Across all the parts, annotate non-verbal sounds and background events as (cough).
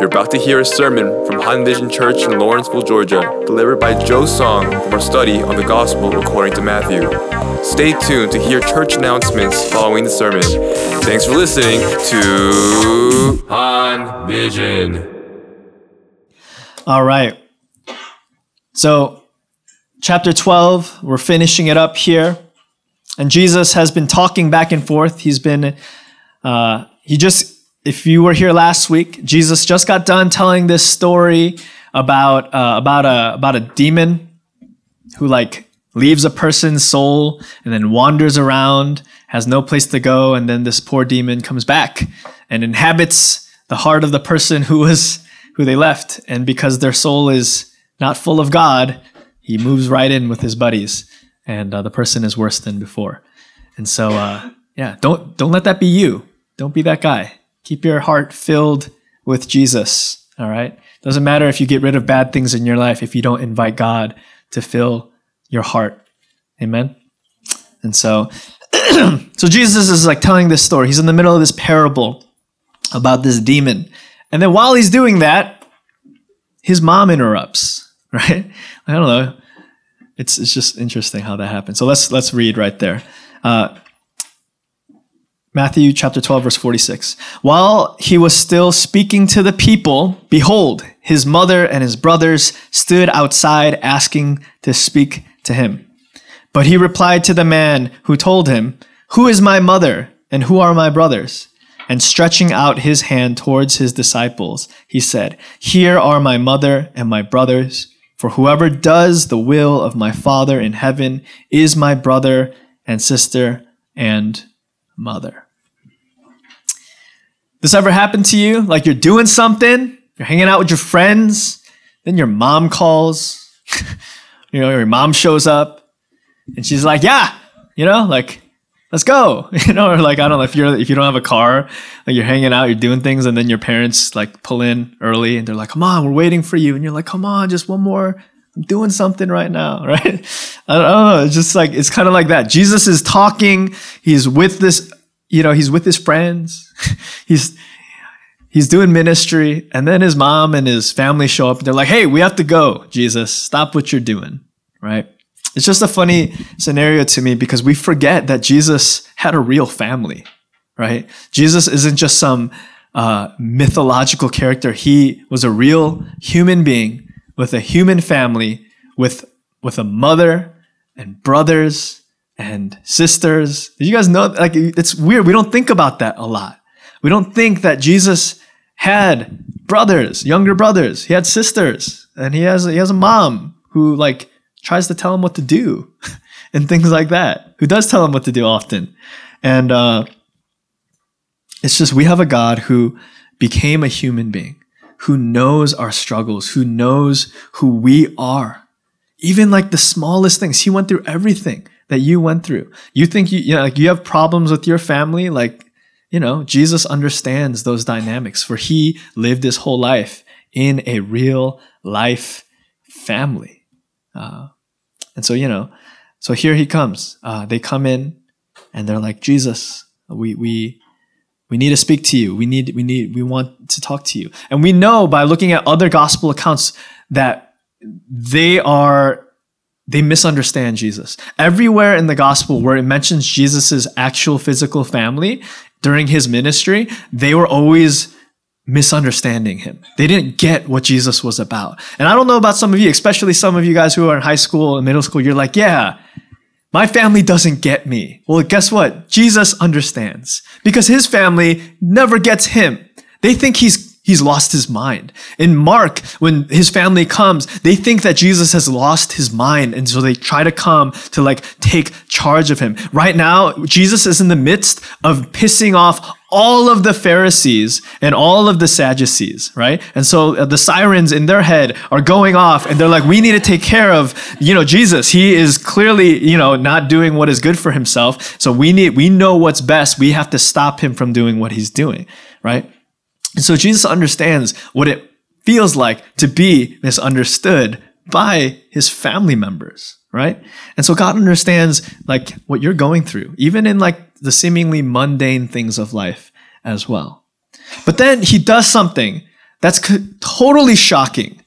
You're about to hear a sermon from Han Vision Church in Lawrenceville, Georgia, delivered by Joe Song from our study on the Gospel according to Matthew. Stay tuned to hear church announcements following the sermon. Thanks for listening to Han Vision. All right. So, chapter 12, we're finishing it up here. And Jesus has been talking back and forth. He's been, uh, he just if you were here last week, Jesus just got done telling this story about uh, about a about a demon who like leaves a person's soul and then wanders around, has no place to go, and then this poor demon comes back and inhabits the heart of the person who was who they left. And because their soul is not full of God, he moves right in with his buddies, and uh, the person is worse than before. And so, uh, yeah, don't don't let that be you. Don't be that guy. Keep your heart filled with Jesus. All right. Doesn't matter if you get rid of bad things in your life if you don't invite God to fill your heart. Amen. And so, (clears throat) so Jesus is like telling this story. He's in the middle of this parable about this demon. And then while he's doing that, his mom interrupts, (laughs) right? I don't know. It's, it's just interesting how that happens. So let's, let's read right there. Uh, Matthew chapter 12, verse 46. While he was still speaking to the people, behold, his mother and his brothers stood outside asking to speak to him. But he replied to the man who told him, Who is my mother and who are my brothers? And stretching out his hand towards his disciples, he said, Here are my mother and my brothers. For whoever does the will of my Father in heaven is my brother and sister and mother. This ever happened to you? Like you're doing something, you're hanging out with your friends, then your mom calls, (laughs) you know, your mom shows up and she's like, yeah, you know, like, let's go, (laughs) you know, or like, I don't know if you're, if you don't have a car, like you're hanging out, you're doing things and then your parents like pull in early and they're like, come on, we're waiting for you. And you're like, come on, just one more, Doing something right now, (laughs) right? I don't, know. It's just like, it's kind of like that. Jesus is talking. He's with this, you know, he's with his friends. (laughs) he's, he's doing ministry. And then his mom and his family show up. And they're like, hey, we have to go, Jesus. Stop what you're doing, right? It's just a funny scenario to me because we forget that Jesus had a real family, right? Jesus isn't just some uh, mythological character. He was a real human being with a human family, with with a mother and brothers and sisters. Did you guys know? Like, it's weird. We don't think about that a lot. We don't think that Jesus had brothers, younger brothers. He had sisters, and he has he has a mom who like tries to tell him what to do, (laughs) and things like that. Who does tell him what to do often, and uh, it's just we have a God who became a human being who knows our struggles, who knows who we are. Even like the smallest things, he went through everything that you went through. You think you, you know, like you have problems with your family, like, you know, Jesus understands those dynamics for he lived his whole life in a real life family. Uh, and so, you know, so here he comes. Uh, they come in and they're like, Jesus, we, we, we need to speak to you. We need, we need, we want to talk to you. And we know by looking at other gospel accounts that they are, they misunderstand Jesus. Everywhere in the gospel where it mentions Jesus's actual physical family during his ministry, they were always misunderstanding him. They didn't get what Jesus was about. And I don't know about some of you, especially some of you guys who are in high school and middle school, you're like, yeah, my family doesn't get me. Well, guess what? Jesus understands because his family never gets him. They think he's he's lost his mind. In Mark, when his family comes, they think that Jesus has lost his mind. And so they try to come to like take charge of him. Right now, Jesus is in the midst of pissing off all of the Pharisees and all of the Sadducees, right? And so uh, the sirens in their head are going off and they're like, we need to take care of, you know, Jesus. He is clearly, you know, not doing what is good for himself. So we need, we know what's best. We have to stop him from doing what he's doing, right? And so Jesus understands what it feels like to be misunderstood by his family members, right? And so God understands like what you're going through, even in like the seemingly mundane things of life as well. But then he does something That's totally shocking.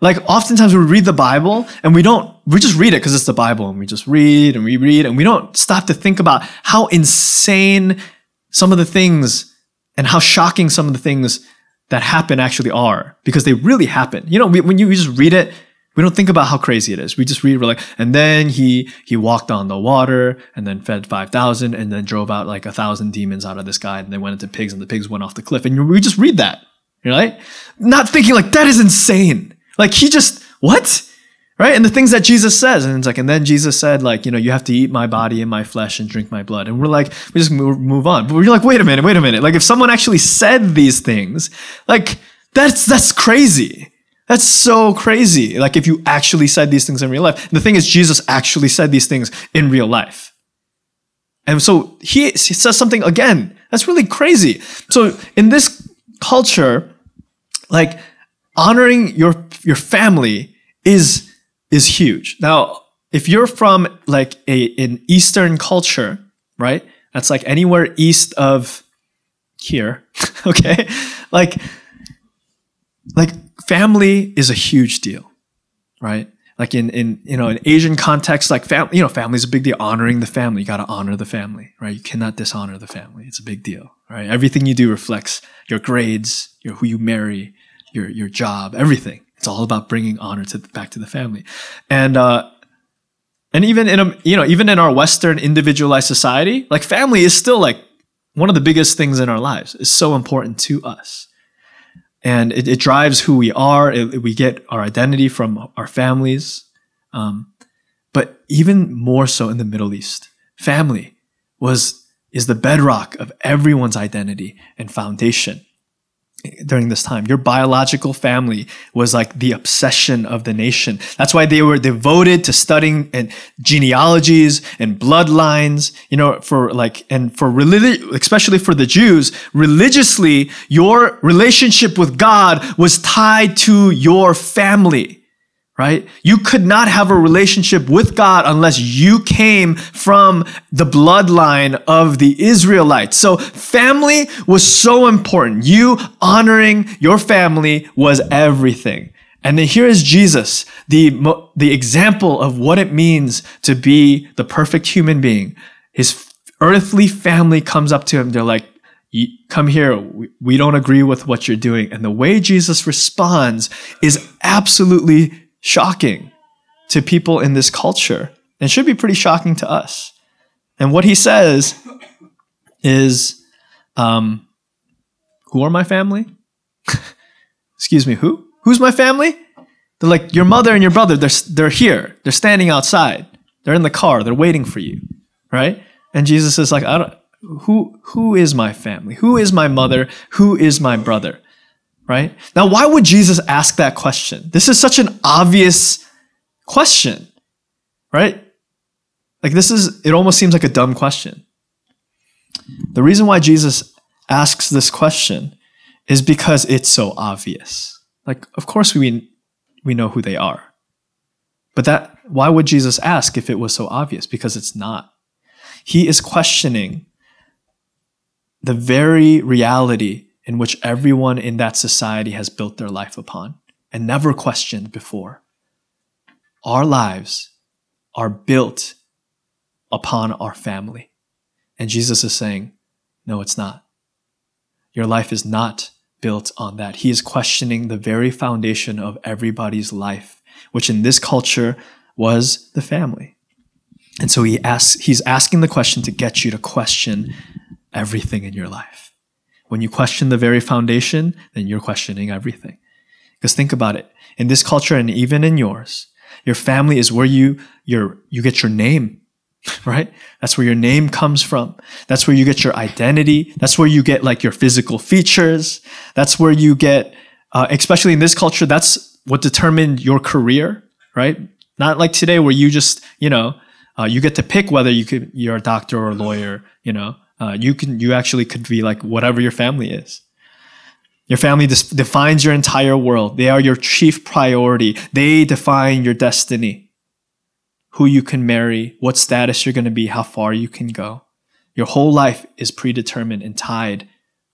Like oftentimes we read the Bible and we don't, we just read it because it's the Bible and we just read and we read and we don't stop to think about how insane some of the things and how shocking some of the things that happen actually are because they really happen. You know, we, when you, we just read it, we don't think about how crazy it is. We just read, we're like, and then he he walked on the water and then fed five thousand and then drove out like a thousand demons out of this guy and they went into pigs and the pigs went off the cliff and we just read that, right? Not thinking like that is insane. Like he just what? Right? And the things that Jesus says, and it's like, and then Jesus said, like, you know, you have to eat my body and my flesh and drink my blood. And we're like, we just move, move on. But we're like, wait a minute, wait a minute. Like, if someone actually said these things, like, that's that's crazy. That's so crazy. Like, if you actually said these things in real life. And the thing is, Jesus actually said these things in real life. And so he, he says something again. That's really crazy. So in this culture, like honoring your your family is is huge. Now, if you're from like a an Eastern culture, right? That's like anywhere east of here, (laughs) okay? Like like family is a huge deal, right? Like in in you know in Asian context, like family, you know, family is a big deal. Honoring the family, you got to honor the family, right? You cannot dishonor the family. It's a big deal, right? Everything you do reflects your grades, your who you marry, your your job, everything. It's all about bringing honor to back to the family, and uh, and even in a you know even in our Western individualized society, like family is still like one of the biggest things in our lives. It's so important to us, and it, it drives who we are. It, we get our identity from our families, um, but even more so in the Middle East, family was is the bedrock of everyone's identity and foundation during this time. Your biological family was like the obsession of the nation. That's why they were devoted to studying and genealogies and bloodlines, you know, for like, and for religion, especially for the Jews, religiously, your relationship with God was tied to your family right? You could not have a relationship with God unless you came from the bloodline of the Israelites. So family was so important. You honoring your family was everything. And then here is Jesus, the, the example of what it means to be the perfect human being. His earthly family comes up to him. They're like, come here. We don't agree with what you're doing. And the way Jesus responds is absolutely shocking to people in this culture and should be pretty shocking to us. And what he says is, um, Who are my family? (laughs) Excuse me, who? Who's my family? They're like, Your mother and your brother, they're, they're here. They're standing outside. They're in the car. They're waiting for you. Right? And Jesus is like, I don't, who, who is my family? Who is my mother? Who is my brother? Right? Now, why would Jesus ask that question? This is such an obvious question, right? Like, this is, it almost seems like a dumb question. The reason why Jesus asks this question is because it's so obvious. Like, of course, we, we know who they are. But that, why would Jesus ask if it was so obvious? Because it's not. He is questioning the very reality in which everyone in that society has built their life upon and never questioned before. Our lives are built upon our family. And Jesus is saying, no, it's not. Your life is not built on that. He is questioning the very foundation of everybody's life, which in this culture was the family. And so he asks, he's asking the question to get you to question everything in your life. When you question the very foundation, then you're questioning everything. Because think about it. In this culture and even in yours, your family is where you your you get your name, (laughs) right? That's where your name comes from. That's where you get your identity. That's where you get like your physical features. That's where you get, uh, especially in this culture, that's what determined your career, right? Not like today where you just you know uh, you get to pick whether you could you're a doctor or a lawyer, you know. Uh, you can you actually could be like whatever your family is. Your family dis- defines your entire world. They are your chief priority. They define your destiny. Who you can marry, what status you're going to be, how far you can go. Your whole life is predetermined and tied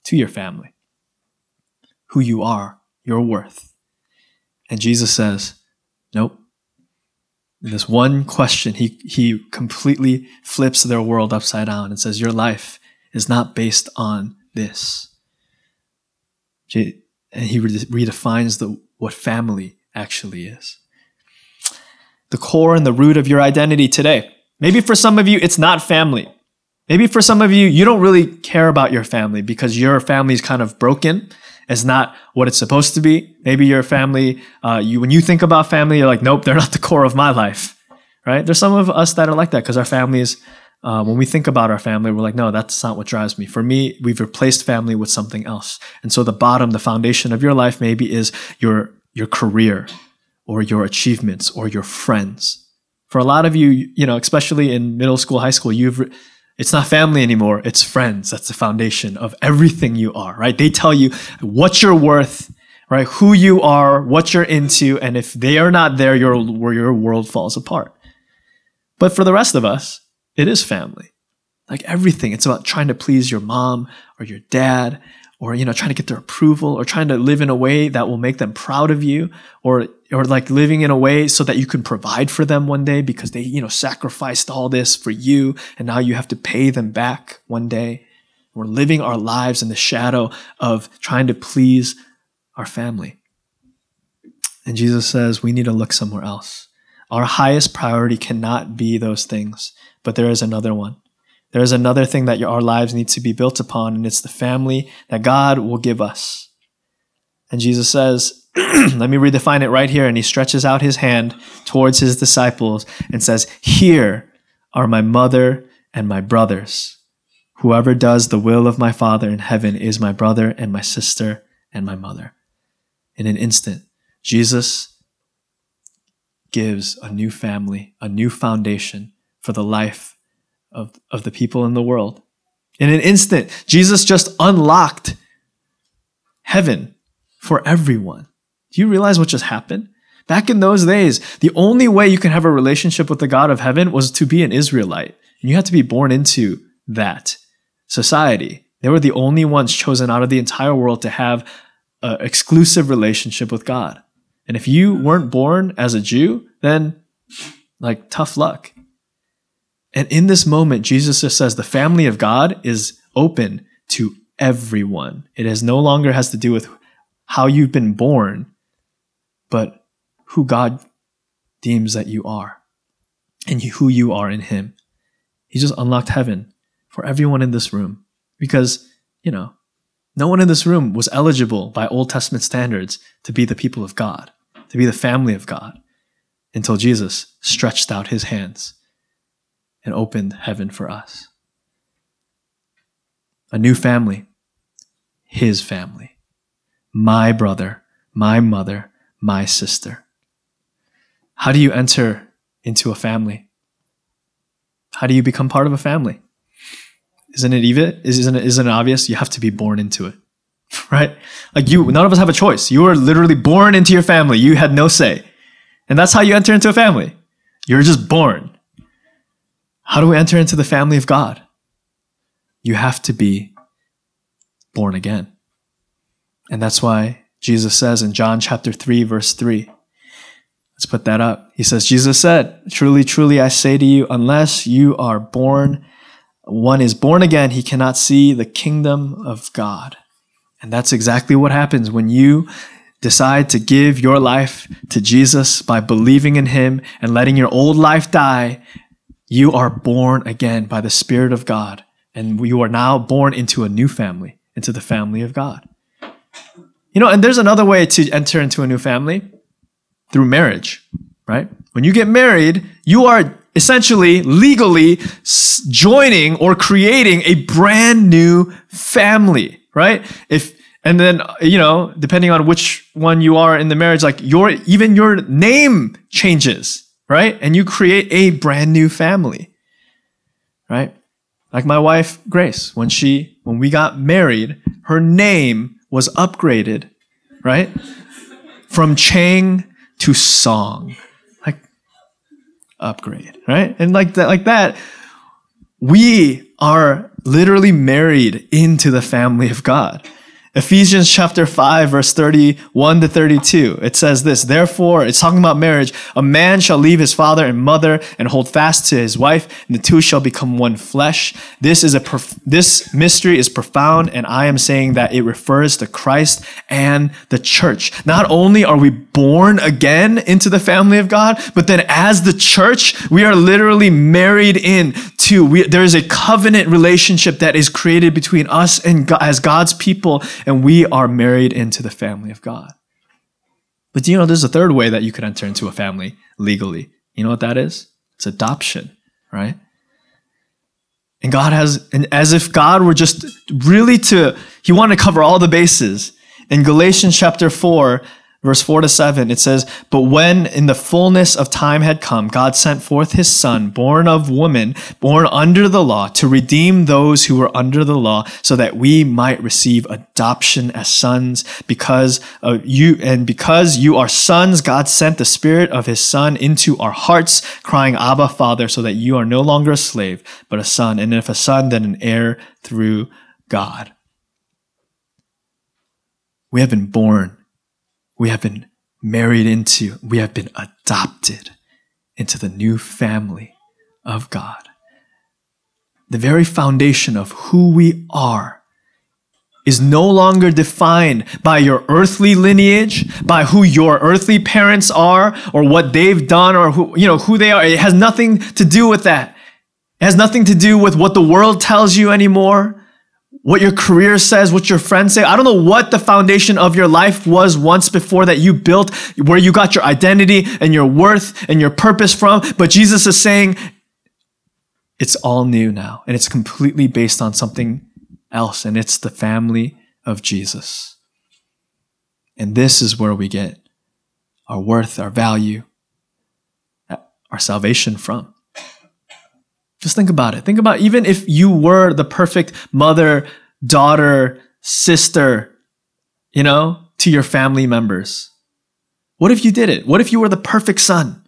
to your family. Who you are your worth. And Jesus says, Nope. In this one question, he, he completely flips their world upside down and says, Your life is not based on this. And he redefines the, what family actually is. The core and the root of your identity today. Maybe for some of you, it's not family. Maybe for some of you, you don't really care about your family because your family is kind of broken. It's not what it's supposed to be. Maybe your family, uh, you when you think about family, you're like, nope, they're not the core of my life, right? There's some of us that are like that because our families, uh, when we think about our family, we're like, no, that's not what drives me. For me, we've replaced family with something else. And so the bottom, the foundation of your life maybe is your your career or your achievements or your friends. For a lot of you, you know, especially in middle school, high school, you've it's not family anymore. It's friends. That's the foundation of everything you are, right? They tell you what you're worth, right? Who you are, what you're into. And if they are not there, your, your world falls apart. But for the rest of us, it is family. Like everything. It's about trying to please your mom or your dad or you know trying to get their approval or trying to live in a way that will make them proud of you or or like living in a way so that you can provide for them one day because they you know sacrificed all this for you and now you have to pay them back one day. We're living our lives in the shadow of trying to please our family. And Jesus says we need to look somewhere else. Our highest priority cannot be those things but there is another one. There is another thing that our lives need to be built upon, and it's the family that God will give us. And Jesus says, (clears throat) let me redefine it right here. And he stretches out his hand towards his disciples and says, Here are my mother and my brothers. Whoever does the will of my Father in heaven is my brother and my sister and my mother. In an instant, Jesus gives a new family, a new foundation for the life of, of the people in the world. In an instant, Jesus just unlocked heaven for everyone. Do you realize what just happened? Back in those days, the only way you can have a relationship with the God of heaven was to be an Israelite. And you had to be born into that society. They were the only ones chosen out of the entire world to have an exclusive relationship with God. And if you weren't born as a Jew, then like tough luck. And in this moment, Jesus just says the family of God is open to everyone. It has no longer has to do with how you've been born, but who God deems that you are and who you are in Him. He just unlocked heaven for everyone in this room because, you know, no one in this room was eligible by Old Testament standards to be the people of God, to be the family of God, until Jesus stretched out His hands and opened heaven for us. A new family, his family, my brother, my mother, my sister. How do you enter into a family? How do you become part of a family? Isn't it even isn't it isn't it obvious? You have to be born into it. (laughs) Right? Like you none of us have a choice. You were literally born into your family. You had no say. And that's how you enter into a family. You're just born. How do we enter into the family of God? You have to be born again. And that's why Jesus says in John chapter 3, verse 3, let's put that up. He says, Jesus said, Truly, truly, I say to you, unless you are born, one is born again, he cannot see the kingdom of God. And that's exactly what happens when you decide to give your life to Jesus by believing in him and letting your old life die you are born again by the Spirit of God, and you are now born into a new family, into the family of God. You know, and there's another way to enter into a new family through marriage, right? When you get married, you are essentially legally joining or creating a brand new family, right? If and then you know, depending on which one you are in the marriage, like your even your name changes right? And you create a brand new family, right? Like my wife, Grace, when she, when we got married, her name was upgraded, right? From Chang to Song. Like, upgrade, right? And like that, like that, we are literally married into the family of God. Ephesians chapter 5, verse 31 to 32. It says this, therefore, it's talking about marriage. A man shall leave his father and mother and hold fast to his wife, and the two shall become one flesh. This is a, prof- this mystery is profound, and I am saying that it refers to Christ and the church. Not only are we born again into the family of God, but then as the church, we are literally married in to, we, there is a covenant relationship that is created between us and God, as God's people and we are married into the family of God. But do you know there's a third way that you could enter into a family legally? You know what that is? It's adoption, right? And God has, and as if God were just really to, He wanted to cover all the bases. In Galatians chapter 4, verse 4 to 7, it says, But when in the fullness of time had come, God sent forth his son, born of woman, born under the law, to redeem those who were under the law, so that we might receive adoption as sons. Because of you, and because you are sons, God sent the spirit of his son into our hearts, crying, Abba, Father, so that you are no longer a slave, but a son. And if a son, then an heir through God. We have been born we have been married into, we have been adopted into the new family of God. The very foundation of who we are is no longer defined by your earthly lineage, by who your earthly parents are, or what they've done, or who, you know, who they are. It has nothing to do with that. It has nothing to do with what the world tells you anymore what your career says, what your friends say. I don't know what the foundation of your life was once before that you built, where you got your identity and your worth and your purpose from. But Jesus is saying it's all new now and it's completely based on something else, and it's the family of Jesus. And this is where we get our worth, our value, our salvation from. Just think about it. Think about even if you were the perfect mother, daughter, sister, you know, to your family members. What if you did it? What if you were the perfect son?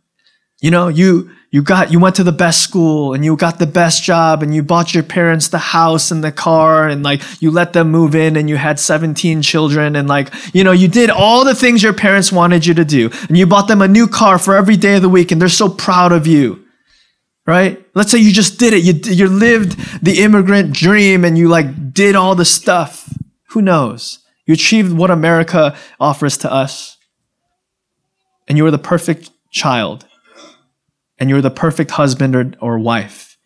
You know, you you got you went to the best school and you got the best job and you bought your parents the house and the car and like you let them move in and you had 17 children and like you know you did all the things your parents wanted you to do and you bought them a new car for every day of the week and they're so proud of you right? Let's say you just did it. You, you lived the immigrant dream and you like did all the stuff. Who knows? You achieved what America offers to us. And you were the perfect child. And you were the perfect husband or, or wife.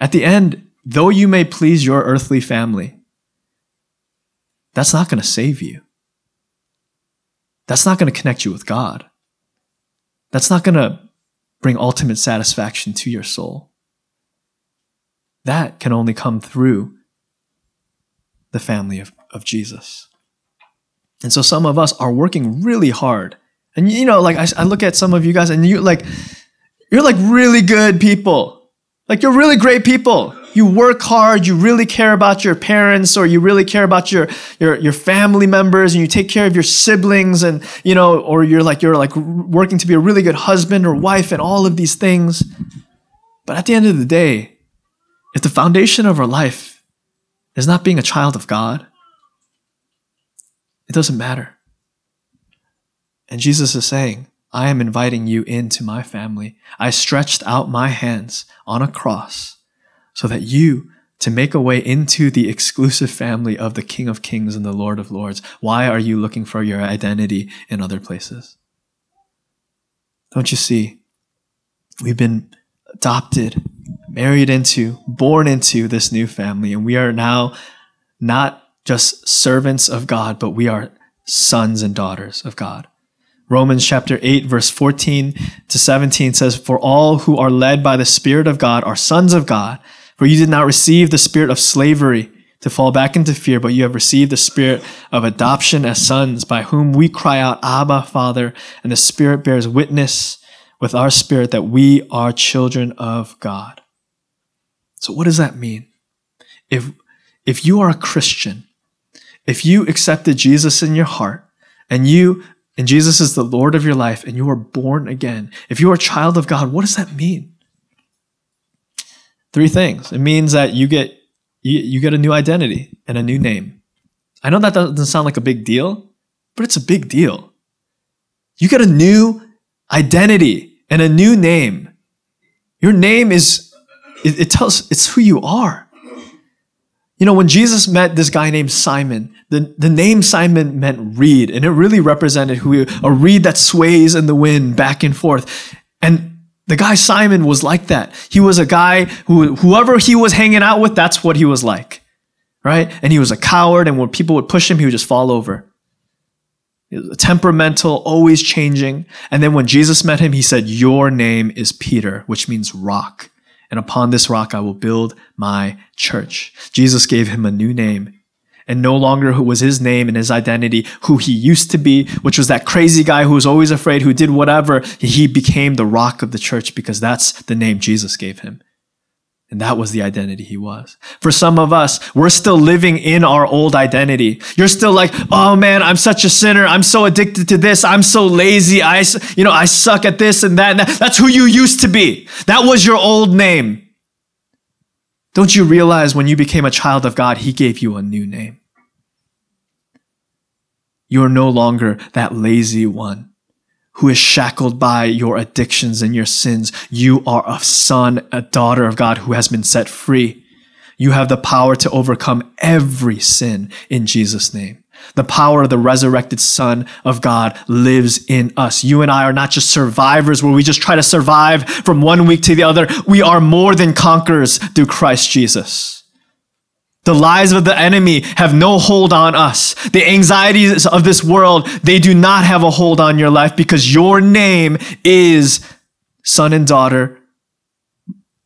At the end, though you may please your earthly family, that's not going to save you. That's not going to connect you with God. That's not going to bring ultimate satisfaction to your soul. That can only come through the family of, of Jesus. And so some of us are working really hard. And you know, like I, I look at some of you guys and you like, you're like really good people. Like you're really great people you work hard, you really care about your parents or you really care about your, your, your family members and you take care of your siblings and, you know, or you're like, you're like working to be a really good husband or wife and all of these things. But at the end of the day, if the foundation of our life is not being a child of God, it doesn't matter. And Jesus is saying, I am inviting you into my family. I stretched out my hands on a cross so that you to make a way into the exclusive family of the King of Kings and the Lord of Lords. Why are you looking for your identity in other places? Don't you see? We've been adopted, married into, born into this new family, and we are now not just servants of God, but we are sons and daughters of God. Romans chapter 8, verse 14 to 17 says, For all who are led by the Spirit of God are sons of God. For you did not receive the spirit of slavery to fall back into fear, but you have received the spirit of adoption as sons, by whom we cry out, Abba, Father, and the Spirit bears witness with our spirit that we are children of God. So, what does that mean? If, if you are a Christian, if you accepted Jesus in your heart, and you and Jesus is the Lord of your life, and you are born again, if you are a child of God, what does that mean? Three things. It means that you get you, you get a new identity and a new name. I know that doesn't sound like a big deal, but it's a big deal. You get a new identity and a new name. Your name is, it, it tells, it's who you are. You know, when Jesus met this guy named Simon, the, the name Simon meant reed, and it really represented who a reed that sways in the wind back and forth. And the guy Simon was like that. He was a guy who, whoever he was hanging out with, that's what he was like, right? And he was a coward, and when people would push him, he would just fall over. Temperamental, always changing. And then when Jesus met him, he said, Your name is Peter, which means rock and upon this rock I will build my church. Jesus gave him a new name. And no longer who was his name and his identity, who he used to be, which was that crazy guy who was always afraid, who did whatever. He became the rock of the church because that's the name Jesus gave him. And that was the identity he was. For some of us, we're still living in our old identity. You're still like, oh man, I'm such a sinner. I'm so addicted to this. I'm so lazy. I, you know, I suck at this and that, and that. That's who you used to be. That was your old name. Don't you realize when you became a child of God, he gave you a new name? You're no longer that lazy one who is shackled by your addictions and your sins. You are a son, a daughter of God who has been set free. You have the power to overcome every sin in Jesus' name. The power of the resurrected Son of God lives in us. You and I are not just survivors where we just try to survive from one week to the other. We are more than conquerors through Christ Jesus. The lies of the enemy have no hold on us. The anxieties of this world, they do not have a hold on your life because your name is son and daughter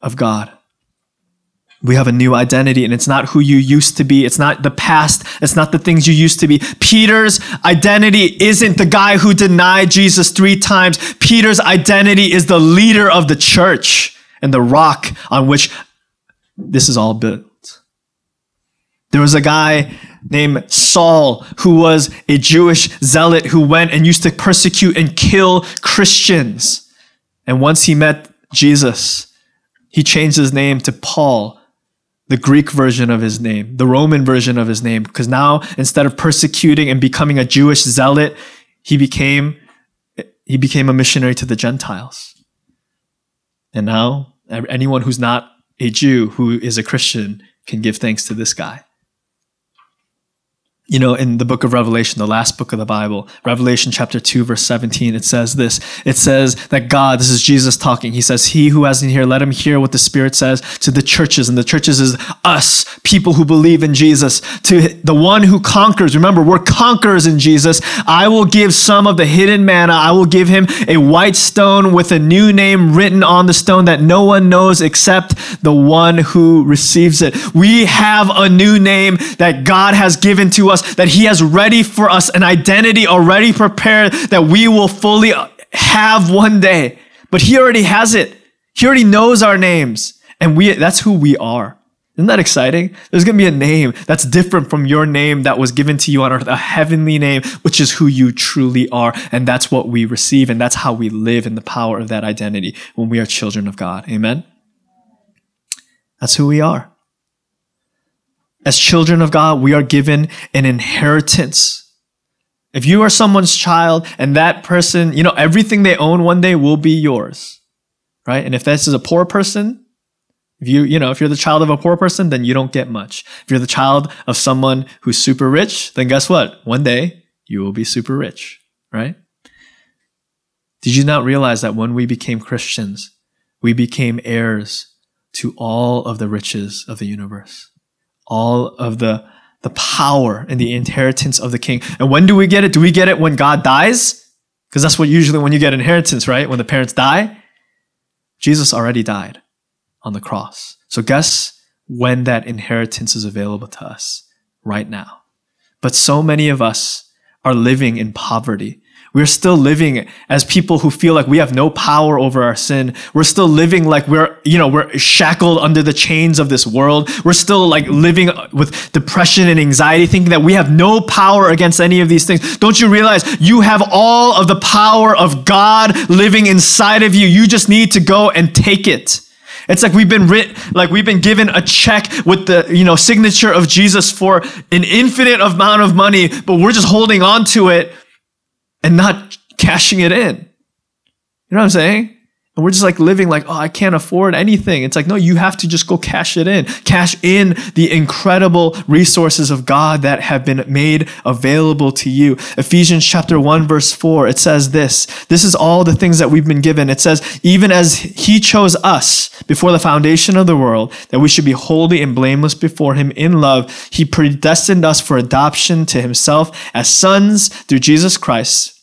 of God. We have a new identity, and it's not who you used to be. It's not the past. It's not the things you used to be. Peter's identity isn't the guy who denied Jesus three times. Peter's identity is the leader of the church and the rock on which this is all built. There was a guy named Saul who was a Jewish zealot who went and used to persecute and kill Christians. And once he met Jesus, he changed his name to Paul, the Greek version of his name, the Roman version of his name, because now instead of persecuting and becoming a Jewish zealot, he became he became a missionary to the Gentiles. And now anyone who's not a Jew who is a Christian can give thanks to this guy you know, in the book of Revelation, the last book of the Bible, Revelation chapter 2, verse 17, it says this. It says that God, this is Jesus talking. He says, He who has in here, let him hear what the Spirit says to the churches. And the churches is us, people who believe in Jesus. To the one who conquers, remember, we're conquerors in Jesus. I will give some of the hidden manna. I will give him a white stone with a new name written on the stone that no one knows except the one who receives it. We have a new name that God has given to us us, that He has ready for us an identity already prepared that we will fully have one day. But He already has it. He already knows our names, and we that's who we are. Isn't that exciting? There's going to be a name that's different from your name that was given to you on earth, a heavenly name, which is who you truly are. And that's what we receive. And that's how we live in the power of that identity when we are children of God. Amen? That's who we are. As children of God, we are given an inheritance. If you are someone's child and that person, you know, everything they own one day will be yours, right? And if this is a poor person, if you, you know, if you're the child of a poor person, then you don't get much. If you're the child of someone who's super rich, then guess what? One day you will be super rich, right? Did you not realize that when we became Christians, we became heirs to all of the riches of the universe? All of the, the power and the inheritance of the king. And when do we get it? Do we get it when God dies? Because that's what usually when you get inheritance, right? When the parents die. Jesus already died on the cross. So guess when that inheritance is available to us? Right now. But so many of us are living in poverty we're still living as people who feel like we have no power over our sin. We're still living like we're, you know, we're shackled under the chains of this world. We're still like living with depression and anxiety, thinking that we have no power against any of these things. Don't you realize you have all of the power of God living inside of you? You just need to go and take it. It's like we've been writ, like we've been given a check with the you know signature of Jesus for an infinite amount of money, but we're just holding on to it and not cashing it in. You know what I'm saying? And we're just like living like, oh, I can't afford anything. It's like, no, you have to just go cash it in. Cash in the incredible resources of God that have been made available to you. Ephesians chapter 1, verse 4, it says this. This is all the things that we've been given. It says, even as he chose us before the foundation of the world, that we should be holy and blameless before him in love, he predestined us for adoption to himself as sons through Jesus Christ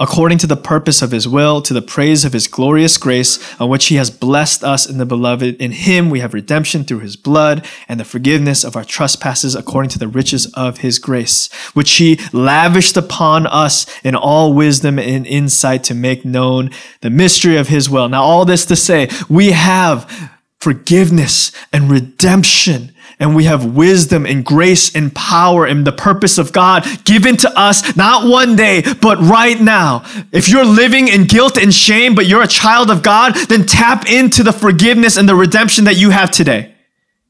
according to the purpose of his will, to the praise of his glorious grace, on which he has blessed us in the beloved. In him we have redemption through his blood and the forgiveness of our trespasses according to the riches of his grace, which he lavished upon us in all wisdom and insight to make known the mystery of his will. Now, all this to say, we have forgiveness and redemption and we have wisdom and grace and power and the purpose of God given to us, not one day, but right now. If you're living in guilt and shame, but you're a child of God, then tap into the forgiveness and the redemption that you have today.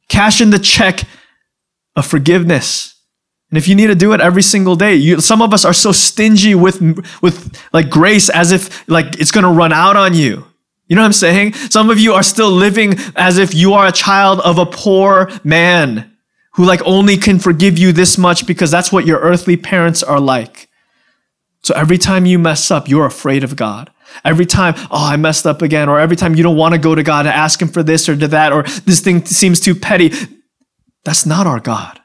Cash in the check of forgiveness. And if you need to do it every single day, you, some of us are so stingy with, with like grace as if like it's going to run out on you. You know what I'm saying? Some of you are still living as if you are a child of a poor man who like only can forgive you this much because that's what your earthly parents are like. So every time you mess up, you're afraid of God. Every time, oh, I messed up again, or every time you don't want to go to God and ask Him for this or to that, or this thing seems too petty. That's not our God.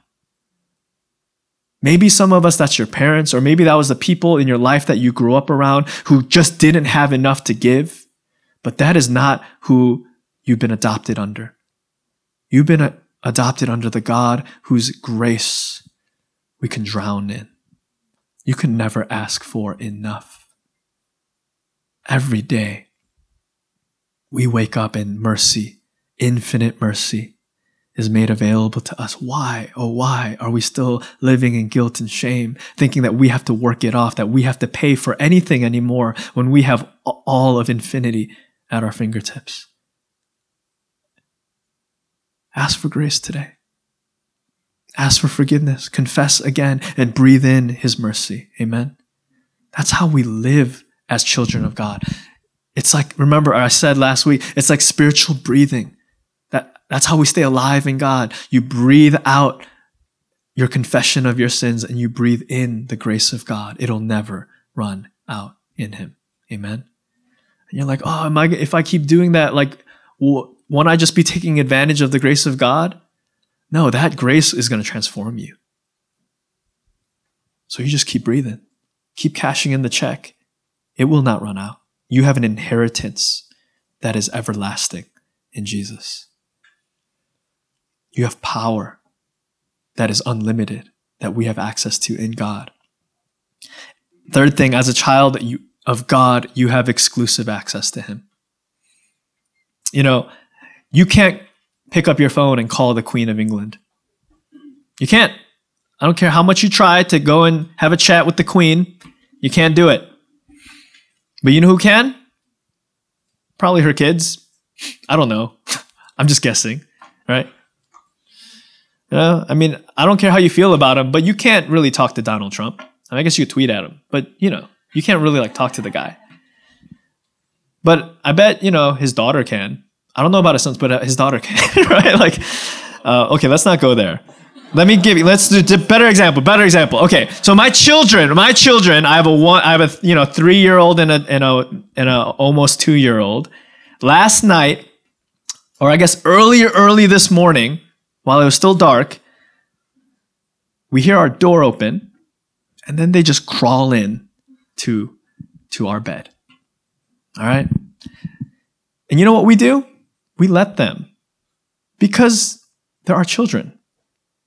Maybe some of us, that's your parents, or maybe that was the people in your life that you grew up around who just didn't have enough to give. But that is not who you've been adopted under. You've been a- adopted under the God whose grace we can drown in. You can never ask for enough. Every day, we wake up in mercy, infinite mercy is made available to us. Why, oh, why are we still living in guilt and shame, thinking that we have to work it off, that we have to pay for anything anymore when we have all of infinity at our fingertips. Ask for grace today. Ask for forgiveness. Confess again and breathe in His mercy. Amen. That's how we live as children of God. It's like, remember, I said last week, it's like spiritual breathing. That, that's how we stay alive in God. You breathe out your confession of your sins and you breathe in the grace of God. It'll never run out in Him. Amen. And you're like, oh, am I, if I keep doing that, like, won't I just be (laughs) taking advantage of the grace of God? No, that grace is going to transform you. So you just keep breathing, keep cashing in the check. It will not run out. You have an inheritance that is everlasting in Jesus. You have power that is unlimited that we have access to in God. Third thing, as a child, you of God, you have exclusive access to Him. You know, you can't pick up your phone and call the Queen of England. You can't. I don't care how much you try to go and have a chat with the Queen, you can't do it. But you know who can? Probably her kids. I don't know. (laughs) I'm just guessing, right? You know, I mean, I don't care how you feel about him, but you can't really talk to Donald Trump. I, mean, I guess you could tweet at him, but you know, you can't really like talk to the guy. But I bet you know his daughter can. I don't know about his sons, but uh, his daughter (laughs) can, right? Like, uh, okay, let's not go there. Let me give you. Let's do a better example. Better example. Okay, so my children, my children. I have a one. I have a you know three year old and a and a and a almost two year old. Last night, or I guess earlier, early this morning, while it was still dark, we hear our door open, and then they just crawl in to, to our bed. All right? And you know what we do? We let them because they're our children.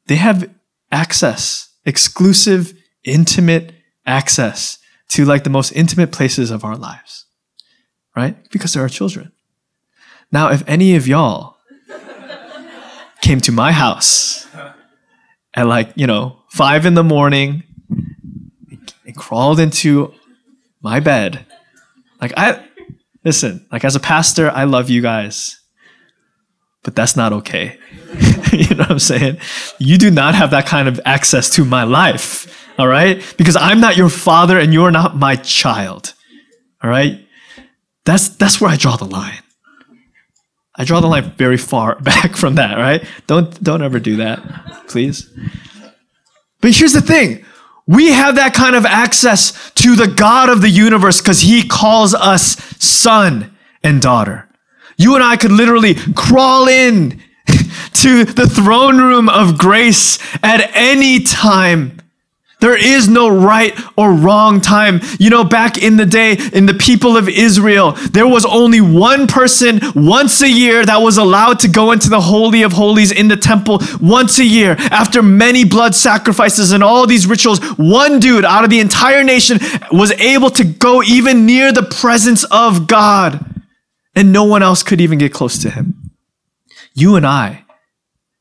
They have access, exclusive, intimate access to like the most intimate places of our lives, right? Because they're our children. Now, if any of y'all (laughs) came to my house at like, you know, five in the morning and crawled into my bed. Like I listen, like as a pastor, I love you guys. but that's not okay. (laughs) you know what I'm saying? You do not have that kind of access to my life. All right? Because I'm not your father and you're not my child. All right? That's that's where I draw the line. I draw the line very far (laughs) back from that, right? Don't don't ever do that, please. But here's the thing. We have that kind of access to the God of the universe because he calls us son and daughter. You and I could literally crawl in (laughs) to the throne room of grace at any time there is no right or wrong time. You know, back in the day, in the people of Israel, there was only one person once a year that was allowed to go into the Holy of Holies in the temple once a year. After many blood sacrifices and all these rituals, one dude out of the entire nation was able to go even near the presence of God. And no one else could even get close to him. You and I,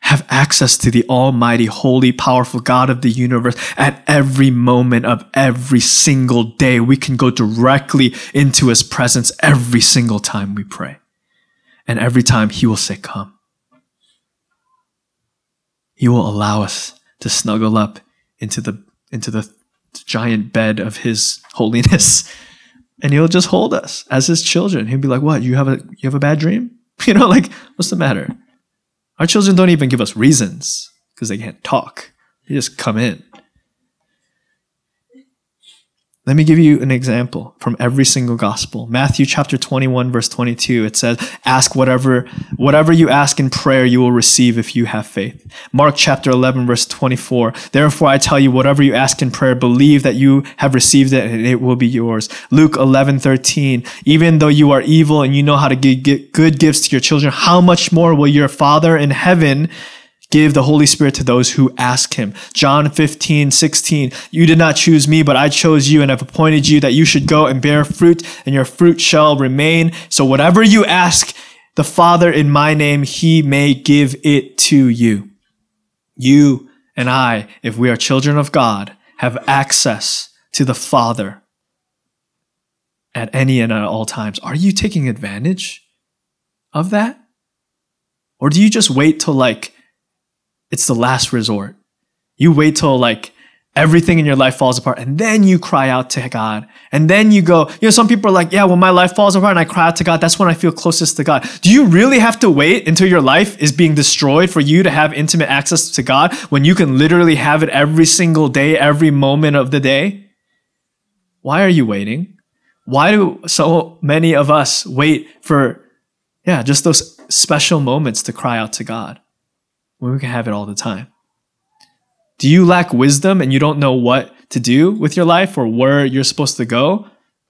have access to the almighty, holy, powerful God of the universe at every moment of every single day. We can go directly into his presence every single time we pray. And every time he will say, Come. He will allow us to snuggle up into the, into the giant bed of his (laughs) holiness. And he'll just hold us as his children. He'll be like, What? You have a you have a bad dream? (laughs) You know, like, what's the matter? Our children don't even give us reasons because they can't talk. They just come in. Let me give you an example from every single gospel. Matthew chapter 21 verse 22 it says, "Ask whatever whatever you ask in prayer you will receive if you have faith." Mark chapter 11 verse 24, "Therefore I tell you whatever you ask in prayer believe that you have received it and it will be yours." Luke 11:13, "Even though you are evil and you know how to give good gifts to your children, how much more will your Father in heaven give the Holy Spirit to those who ask him. John 15, 16. You did not choose me, but I chose you and have appointed you that you should go and bear fruit, and your fruit shall remain. So whatever you ask the Father in my name, he may give it to you. You and I, if we are children of God, have access to the Father at any and at all times. Are you taking advantage of that? Or do you just wait till like it's the last resort. You wait till like everything in your life falls apart and then you cry out to God. And then you go, you know, some people are like, yeah, when my life falls apart and I cry out to God, that's when I feel closest to God. Do you really have to wait until your life is being destroyed for you to have intimate access to God when you can literally have it every single day, every moment of the day? Why are you waiting? Why do so many of us wait for, yeah, just those special moments to cry out to God? When we can have it all the time? Do you lack wisdom and you don't know what to do with your life or where you're supposed to go?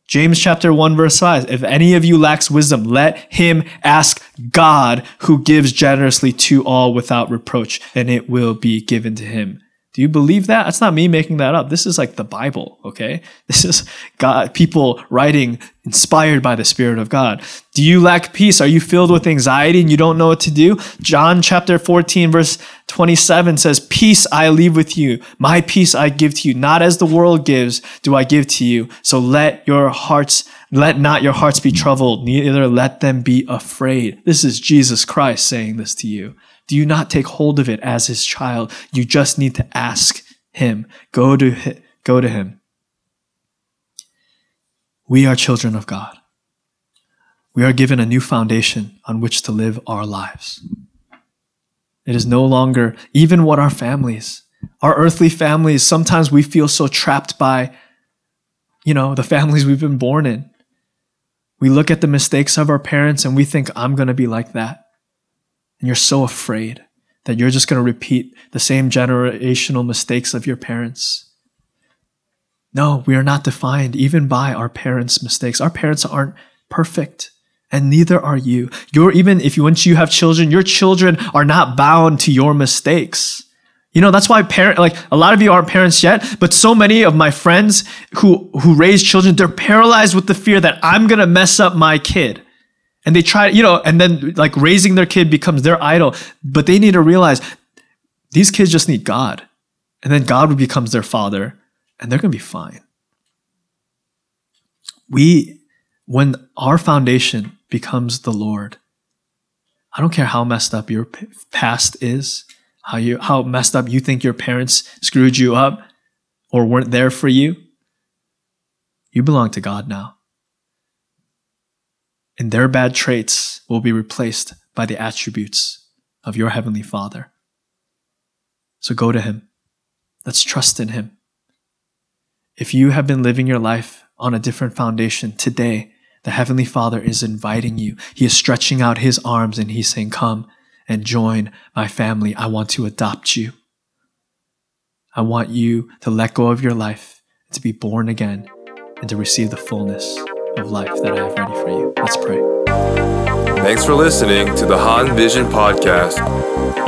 James chapter 1 verse 5 If any of you lacks wisdom let him ask God who gives generously to all without reproach and it will be given to him. Do you believe that? That's not me making that up. This is like the Bible, okay? (laughs) This is God, people writing inspired by the Spirit of God. Do you lack peace? Are you filled with anxiety and you don't know what to do? John chapter 14, verse 27 says, Peace I leave with you. My peace I give to you. Not as the world gives, do I give to you. So let your hearts, let not your hearts be mm. troubled, neither let them be afraid. This is Jesus Christ saying this to you. Do you not take hold of it as his child? You just need to ask him. Go to him. Go to him. We are children of God. We are given a new foundation on which to live our lives. It is no longer even what our families, our earthly families, sometimes we feel so trapped by, you know, the families we've been born in. We look at the mistakes of our parents and we think, I'm going to be like that and you're so afraid that you're just going to repeat the same generational mistakes of your parents. No, we are not defined even by our parents' mistakes. Our parents aren't perfect, and neither are you. You're even if you once you have children, your children are not bound to your mistakes. You know, that's why parent like a lot of you aren't parents yet, but so many of my friends who who raise children, they're paralyzed with the fear that I'm to mess up my kid. And they try you know and then like raising their kid becomes their idol. But they need to realize these kids just need god. And then god becomes their father and they're to be fine. We when our foundation becomes the lord I don't care how messed up your past is, how you how messed up you think your parents screwed you up or weren't there for you. You belong to God now. And their bad traits will be replaced by the attributes of your heavenly Father. So go to him. Let's trust in him. If you have been living your life on a different foundation today, the Heavenly Father is inviting you. He is stretching out His arms and He's saying, Come and join my family. I want to adopt you. I want you to let go of your life, to be born again, and to receive the fullness of life that I have ready for you. Let's pray. Thanks for listening to the Han Vision podcast.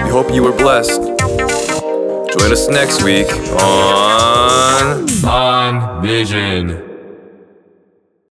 We hope you were blessed. Join us next week on Han Vision.